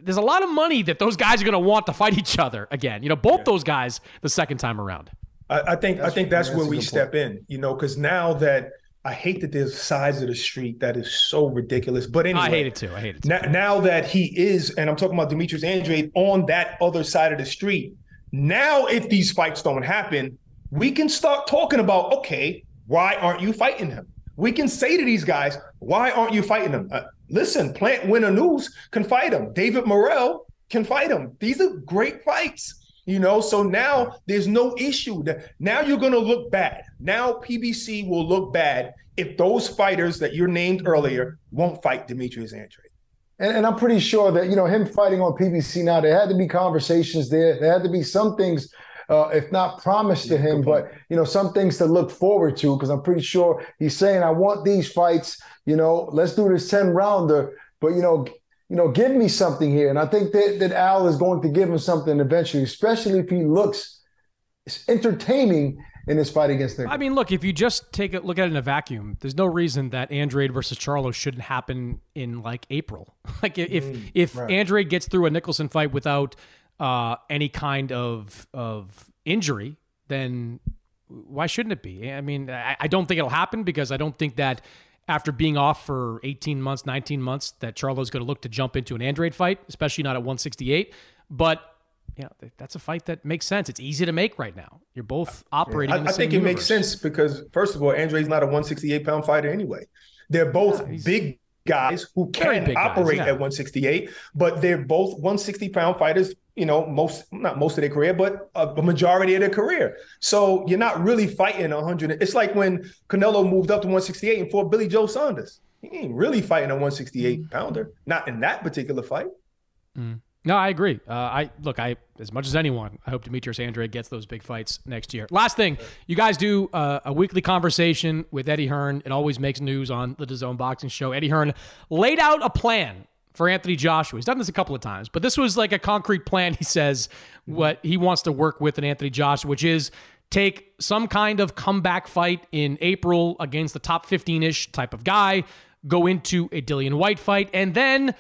there's a lot of money that those guys are going to want to fight each other again. You know, both yeah. those guys the second time around. I, I think that's I think that's, when we step point. in. You know, because now that I hate that there's sides of the street that is so ridiculous. But anyway, I hate it too. I hate it too. Now, now that he is, and I'm talking about Demetrius Andrade on that other side of the street. Now, if these fights don't happen, we can start talking about okay why aren't you fighting him? We can say to these guys, why aren't you fighting him? Uh, listen, Plant Winner News can fight him. David Morrell can fight him. These are great fights. You know, so now there's no issue now you're going to look bad. Now PBC will look bad if those fighters that you named earlier won't fight Demetrius Andrade. And, and, I'm pretty sure that you know him fighting on PBC now. There had to be conversations there. There had to be some things uh, if not promised to him, but you know, some things to look forward to. Because I'm pretty sure he's saying, "I want these fights. You know, let's do this ten rounder." But you know, you know, give me something here. And I think that that Al is going to give him something eventually, especially if he looks entertaining in this fight against Nick. I mean, look, if you just take a look at it in a vacuum, there's no reason that Andrade versus Charlo shouldn't happen in like April. like if mm, if right. Andrade gets through a Nicholson fight without uh, any kind of of injury, then why shouldn't it be? I mean, I, I, don't think it'll happen because I don't think that after being off for 18 months, 19 months, that Charlo's going to look to jump into an Andrade fight, especially not at 168. But you know, that's a fight that makes sense. It's easy to make right now. You're both operating. Yeah, I, I think it universe. makes sense because first of all, Andrade's not a 168 pound fighter anyway. They're both yeah, big guys who can operate guys, yeah. at 168, but they're both 160 pound fighters you know, most not most of their career, but a, a, majority of their career. So you're not really fighting 100. It's like when Canelo moved up to 168 and fought Billy Joe Saunders. He ain't really fighting a 168 pounder, not in that particular fight. Mm. No, I agree. Uh, I look, I as much as anyone, I hope Demetrius Andrade gets those big fights next year. Last thing, you guys do uh, a weekly conversation with Eddie Hearn. It always makes news on the DAZN Boxing Show. Eddie Hearn laid out a plan for Anthony Joshua. He's done this a couple of times, but this was like a concrete plan. He says what he wants to work with in Anthony Joshua, which is take some kind of comeback fight in April against the top 15 ish type of guy, go into a Dillian Whyte fight, and then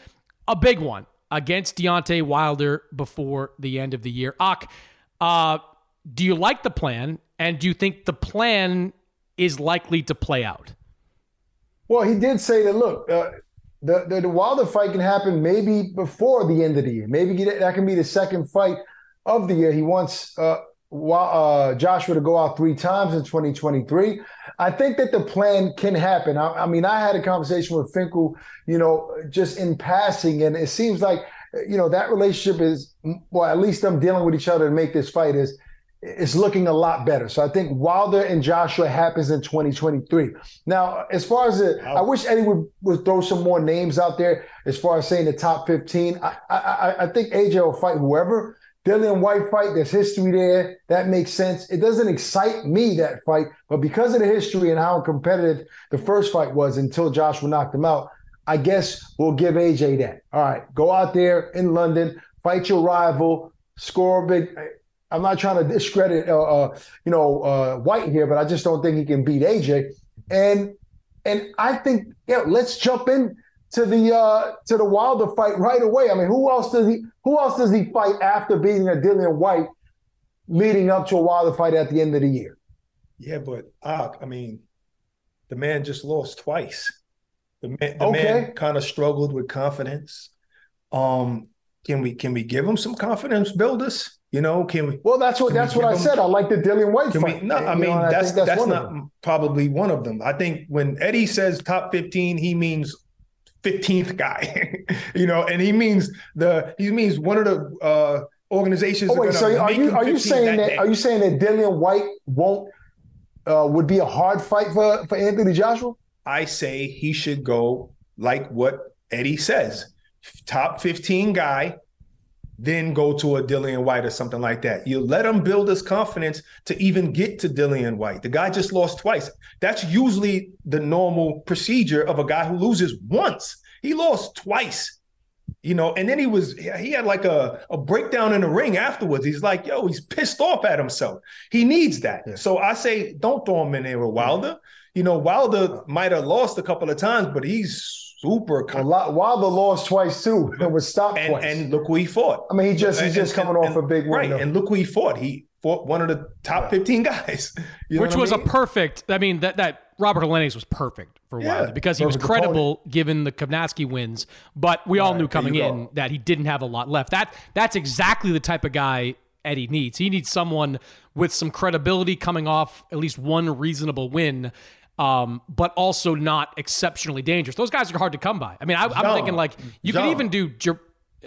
a big one against Deontay Wilder before the end of the year. Ak, uh, do you like the plan? And do you think the plan is likely to play out? Well, he did say that, look, uh, the, the, the Wilder fight can happen maybe before the end of the year. Maybe that can be the second fight of the year. He wants uh, uh, Joshua to go out three times in 2023. I think that the plan can happen. I, I, mean, I had a conversation with Finkel, you know, just in passing, and it seems like, you know, that relationship is, well, at least them dealing with each other to make this fight is is looking a lot better. So I think Wilder and Joshua happens in 2023. Now, as far as it, I wish Eddie would, would throw some more names out there as far as saying the top 15. I, I, I think AJ will fight whoever. Dillian Whyte fight, there's history there. That makes sense. It doesn't excite me, that fight, but because of the history and how competitive the first fight was until Joshua knocked him out, I guess we'll give AJ that. All right, go out there in London, fight your rival, score a big I'm not trying to discredit, uh, uh, you know, uh, Whyte here, but I just don't think he can beat AJ. And and I think, yeah, let's jump in to the uh, to the Wilder fight right away. I mean, who else does he who else does he fight after beating a Dillian Whyte, leading up to a Wilder fight at the end of the year? Yeah, but uh, I mean, the man just lost twice. The man, the Okay. man kind of struggled with confidence. Um, can we can we give him some confidence builders? You know, can we? Well, that's what that's what I him- said. I like the Dillian Whyte Can fight. we? No, I mean know, that's think that's, one not probably one of them. I think when Eddie says top fifteen, he means fifteenth guy. you know, and he means the he means one of the uh, organizations. Oh are wait, so are you are you saying that day. are you saying that Dillian Whyte won't uh, would be a hard fight for for Anthony Joshua? I say he should go like what Eddie says, top 15 guy, then go to a Dillian Whyte or something like that. You let him build his confidence to even get to Dillian Whyte. The guy just lost twice. That's usually the normal procedure of a guy who loses once. He lost twice. You know, and then he was he had like a, a breakdown in the ring afterwards. He's like, yo, he's pissed off at himself. He needs that. So I say don't throw him in there with Wilder. You know, Wilder might have lost a couple of times, but he's super A lot, Wilder lost twice too and was stopped and, twice. and look who he fought. I mean, he just he's just and- coming off and- a big win. right. though. And look who he fought. He fought one of the top 15 guys. You know which what I was a perfect. I mean that that Robert Helenius was perfect for Yeah, Wilder because he was perfect credible given the Kownacki wins. But we all knew coming in go. that he didn't have a lot left. That that's exactly the type of guy Eddie needs. He needs someone with some credibility coming off at least one reasonable win. Um, but also not exceptionally dangerous. Those guys are hard to come by. I mean, I, I'm thinking like you could even do.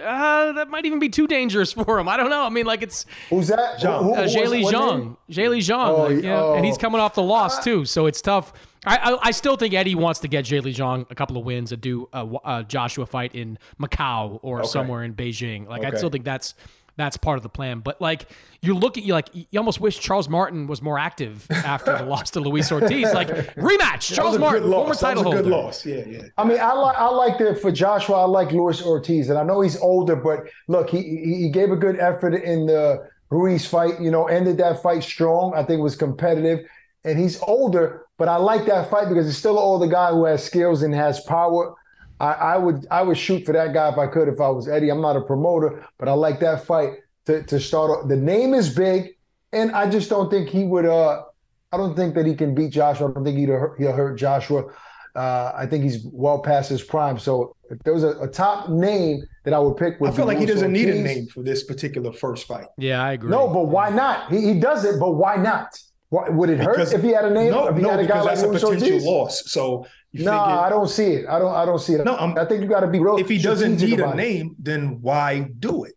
Uh, that might even be too dangerous for him. I don't know. I mean, like it's Who's that? Zhang. Who- who- uh, what's- Zhilei what Zhang. name? Zhilei Zhang. Oh, like, you know, and he's oh. coming off the loss too, so it's tough. I, I I still think Eddie wants to get Zhilei Zhang a couple of wins and do a, a Joshua fight in Macau or somewhere in Beijing. Like I still think that's that's part of the plan. But like you look at you like you almost wish Charles Martin was more active after the loss to Luis Ortiz. Like rematch, That Charles was a Martin, good former loss. That title was a holder. good loss. Yeah, yeah. I mean, I like I like the for Joshua. I like Luis Ortiz, and I know he's older, but look, he he he gave a good effort in the Ruiz fight. You know, ended that fight strong. I think it was competitive, and he's older, but I like that fight because he's still an older guy who has skills and has power. I, I would I would shoot for that guy if I could if I was Eddie. I'm not a promoter, but I like that fight to to start. off. The name is big, and I just don't think he would. Uh, I don't think that he can beat Joshua. I don't think he'd hurt, he'll hurt Joshua. Uh, I think he's well past his prime. So if there was a, a top name that I would pick, would I feel be like he doesn't need a name for this particular first fight. Yeah, I agree. No, but why not? He, he does it, but why not? Why, would it hurt Because- if he had a name? No, if he no, had a guy because like that's a Luis potential Ortiz? loss. So you No, figure I don't see it. I don't. I don't see it. No, I'm- I think you got to be real. if he doesn't need a about it. name, then why do it?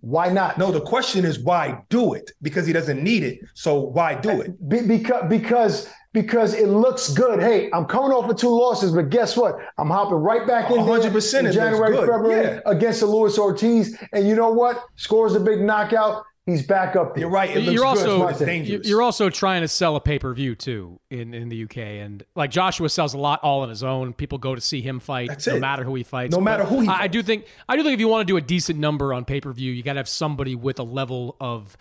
why not? No, the question is why do it? Because he doesn't need it. So why do it? Be, because because because it looks good. Hey, I'm coming off of two losses, but guess what? I'm hopping right back in there 100% in January. February Yeah. against the Luis Ortiz, and you know what? Scores a big knockout. He's back up there. You're right. It looks you're good, also it's you- dangerous. you're also trying to sell a pay per view too in, in the UK, and like Joshua sells a lot all on his own. People go to see him fight, That's no it. matter who he fights. No matter who he I, I do think I do think if you want to do a decent number on pay per view, you got to have somebody with a level of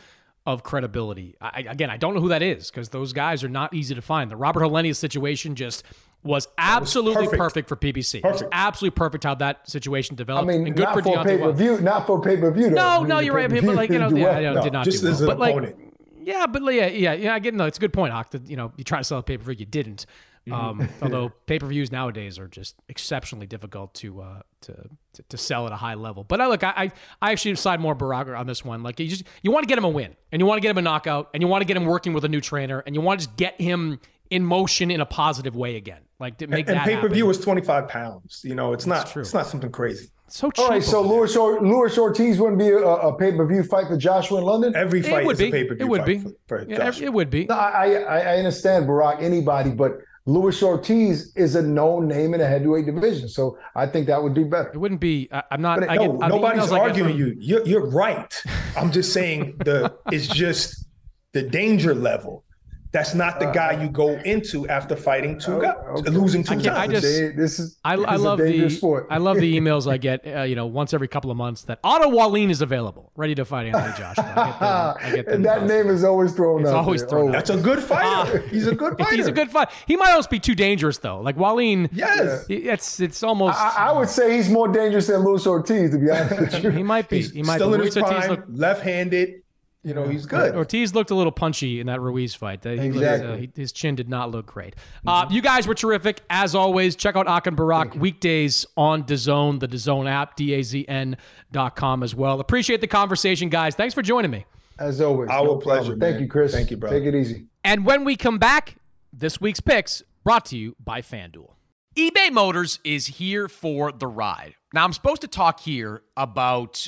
of credibility. I, I- again, I don't know who that is because those guys are not easy to find. The Robert Helenius situation just was absolutely perfect. perfect. for PBC. It was Perfect. absolutely perfect how that situation developed. I mean, and good not for for pay per view, not for pay per view. No, no, you're right, but like you know, yeah, I know, No, did not just do well. but like, opponent. yeah, but yeah, yeah, yeah. I get no. It's a good point, Ak. That you know, you try to sell a pay per view, you didn't. Um, although pay per views nowadays are just exceptionally difficult to, uh, to to to sell at a high level. But I look, I I, I actually side more Baraga on this one. Like you just you want to get him a win, and you want to get him a knockout, and you want to get him working with a new trainer, and you want to just get him in motion in a positive way again. Like to make and that pay per view was 25 pounds. You know, it's not true. it's not something crazy. so cheap. All right, so. Luis, or, Luis Ortiz wouldn't be a, a pay per view fight for Joshua in London. Every it fight would is be. a pay per view. It would be. For, for Yeah, it would be. No, I, I I understand Barak, anybody, but Luis Ortiz is a known name in the heavyweight division, so I think that would do better. It wouldn't be. I, I'm not. But I no, get, nobody's arguing from- you. You're, you're right. I'm just saying the it's just the danger level. That's not the guy you go into after fighting two guys, Uh, okay. losing two I can't- I just- this is I, this I is love a dangerous the sport. I love the emails I get. Uh, you know, once every couple of months that Otto Wallin is available, ready to fight Anthony Joshua. I get them. I get them and that constantly. name is always thrown It's out. always there. thrown Oh, out. That's a good fighter. He's a good fighter. He's a good fight. He might almost be too dangerous though. Like Wallin. Yes. It's it's almost. I, I would say he's more dangerous than Luis Ortiz, to be honest with you. he might be. He might still be. in his Luis Ortiz prime, left-handed. You know, he's good. Ortiz looked a little punchy in that Ruiz fight. He exactly. Looked, uh, he, his chin did not look great. Uh, you guys were terrific. As always, check out Ak and Barak weekdays on DAZN, the DAZN app, D-A-Z-N dot com as well. Appreciate the conversation, guys. Thanks for joining me. As always. Our no pleasure. problem. Thank man. you, Chris. Thank you, bro. Take it easy. And when we come back, this week's picks brought to you by FanDuel. eBay Motors is here for the ride. Now, I'm supposed to talk here about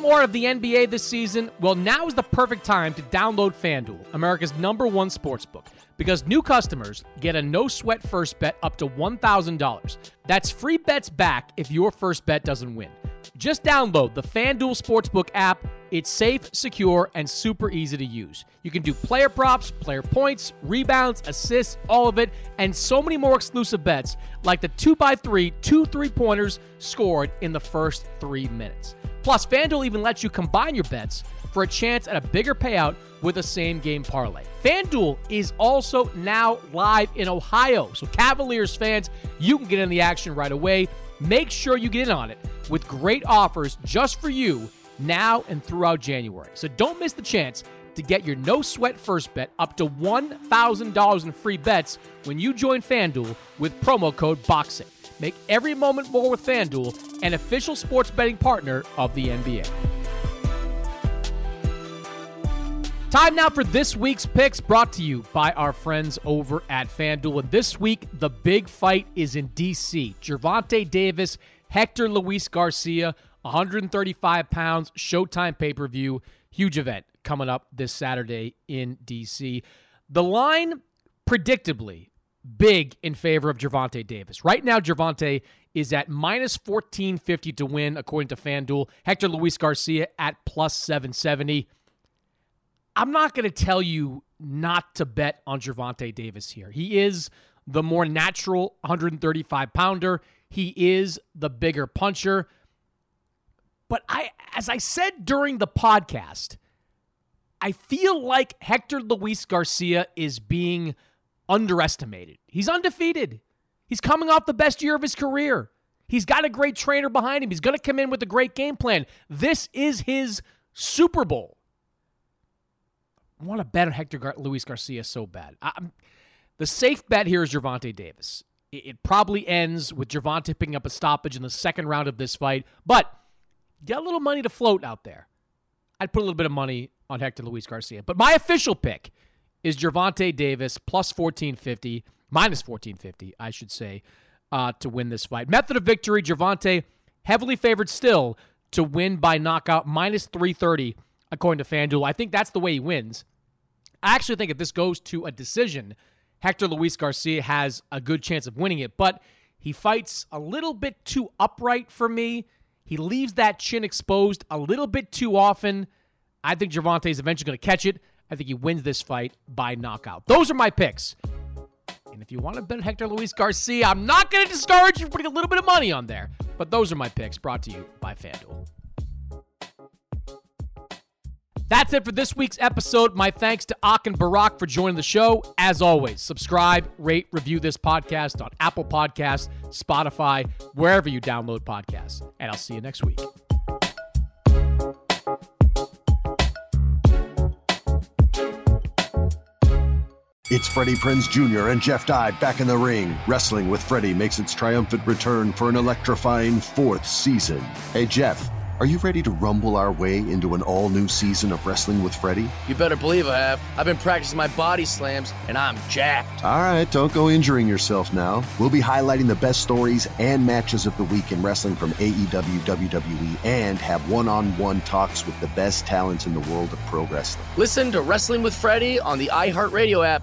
More of the NBA this season? Well, now is the perfect time to download FanDuel, America's number one sportsbook, because new customers get a no sweat first bet up to $1,000. That's free bets back if your first bet doesn't win. Just download the FanDuel Sportsbook app. It's safe, secure, and super easy to use. You can do player props, player points, rebounds, assists, all of it, and so many more exclusive bets like the 2x3, two three pointers scored in the first three minutes. Plus, FanDuel even lets you combine your bets for a chance at a bigger payout with a same game parlay. FanDuel is also now live in Ohio. So, Cavaliers fans, you can get in the action right away. Make sure you get in on it with great offers just for you now and throughout January. So, don't miss the chance to get your no sweat first bet up to $1,000 in free bets when you join FanDuel with promo code BOXING. Make every moment more with FanDuel, an official sports betting partner of the NBA. Time now for this week's picks brought to you by our friends over at FanDuel. And this week, the big fight is in D.C. Gervonta Davis, Hector Luis Garcia, 135 pounds, Showtime pay per view. Huge event coming up this Saturday in D.C. The line, predictably, big in favor of Gervonta Davis. Right now, Gervonta is at minus 1450 to win, according to FanDuel. Hector Luis Garcia at plus 770. I'm not going to tell you not to bet on Gervonta Davis here. He is the more natural 135 pounder. He is the bigger puncher. But I, as I said during the podcast, I feel like Hector Luis Garcia is being underestimated. He's undefeated. He's coming off the best year of his career. He's got a great trainer behind him. He's going to come in with a great game plan. This is his Super Bowl. I want to bet on Hector Gar- Luis Garcia so bad. I'm, the safe bet here is Gervonta Davis. It, it probably ends with Gervonta picking up a stoppage in the second round of this fight, but get a little money to float out there. I'd put a little bit of money on Hector Luis Garcia. But my official pick is Gervonta Davis plus 1450, minus 1450, I should say, uh, to win this fight. Method of victory, Gervonta heavily favored still to win by knockout, minus 330 according to FanDuel. I think that's the way he wins. I actually think if this goes to a decision, Hector Luis Garcia has a good chance of winning it, but he fights a little bit too upright for me. He leaves that chin exposed a little bit too often. I think Gervonta is eventually going to catch it. I think he wins this fight by knockout. Those are my picks. And if you want to bet Hector Luis Garcia, I'm not going to discourage you from putting a little bit of money on there. But those are my picks brought to you by FanDuel. That's it for this week's episode. My thanks to Ak and Barak for joining the show. As always, subscribe, rate, review this podcast on Apple Podcasts, Spotify, wherever you download podcasts. And I'll see you next week. It's Freddie Prinze Jr. and Jeff Dye back in the ring. Wrestling with Freddie makes its triumphant return for an electrifying fourth season. Hey, Jeff. Are you ready to rumble our way into an all new season of Wrestling with Freddie? You better believe I have. I've been practicing my body slams, and I'm jacked. All right, don't go injuring yourself now. We'll be highlighting the best stories and matches of the week in wrestling from AEW, WWE, and have one on one talks with the best talents in the world of pro wrestling. Listen to Wrestling with Freddie on the iHeartRadio app,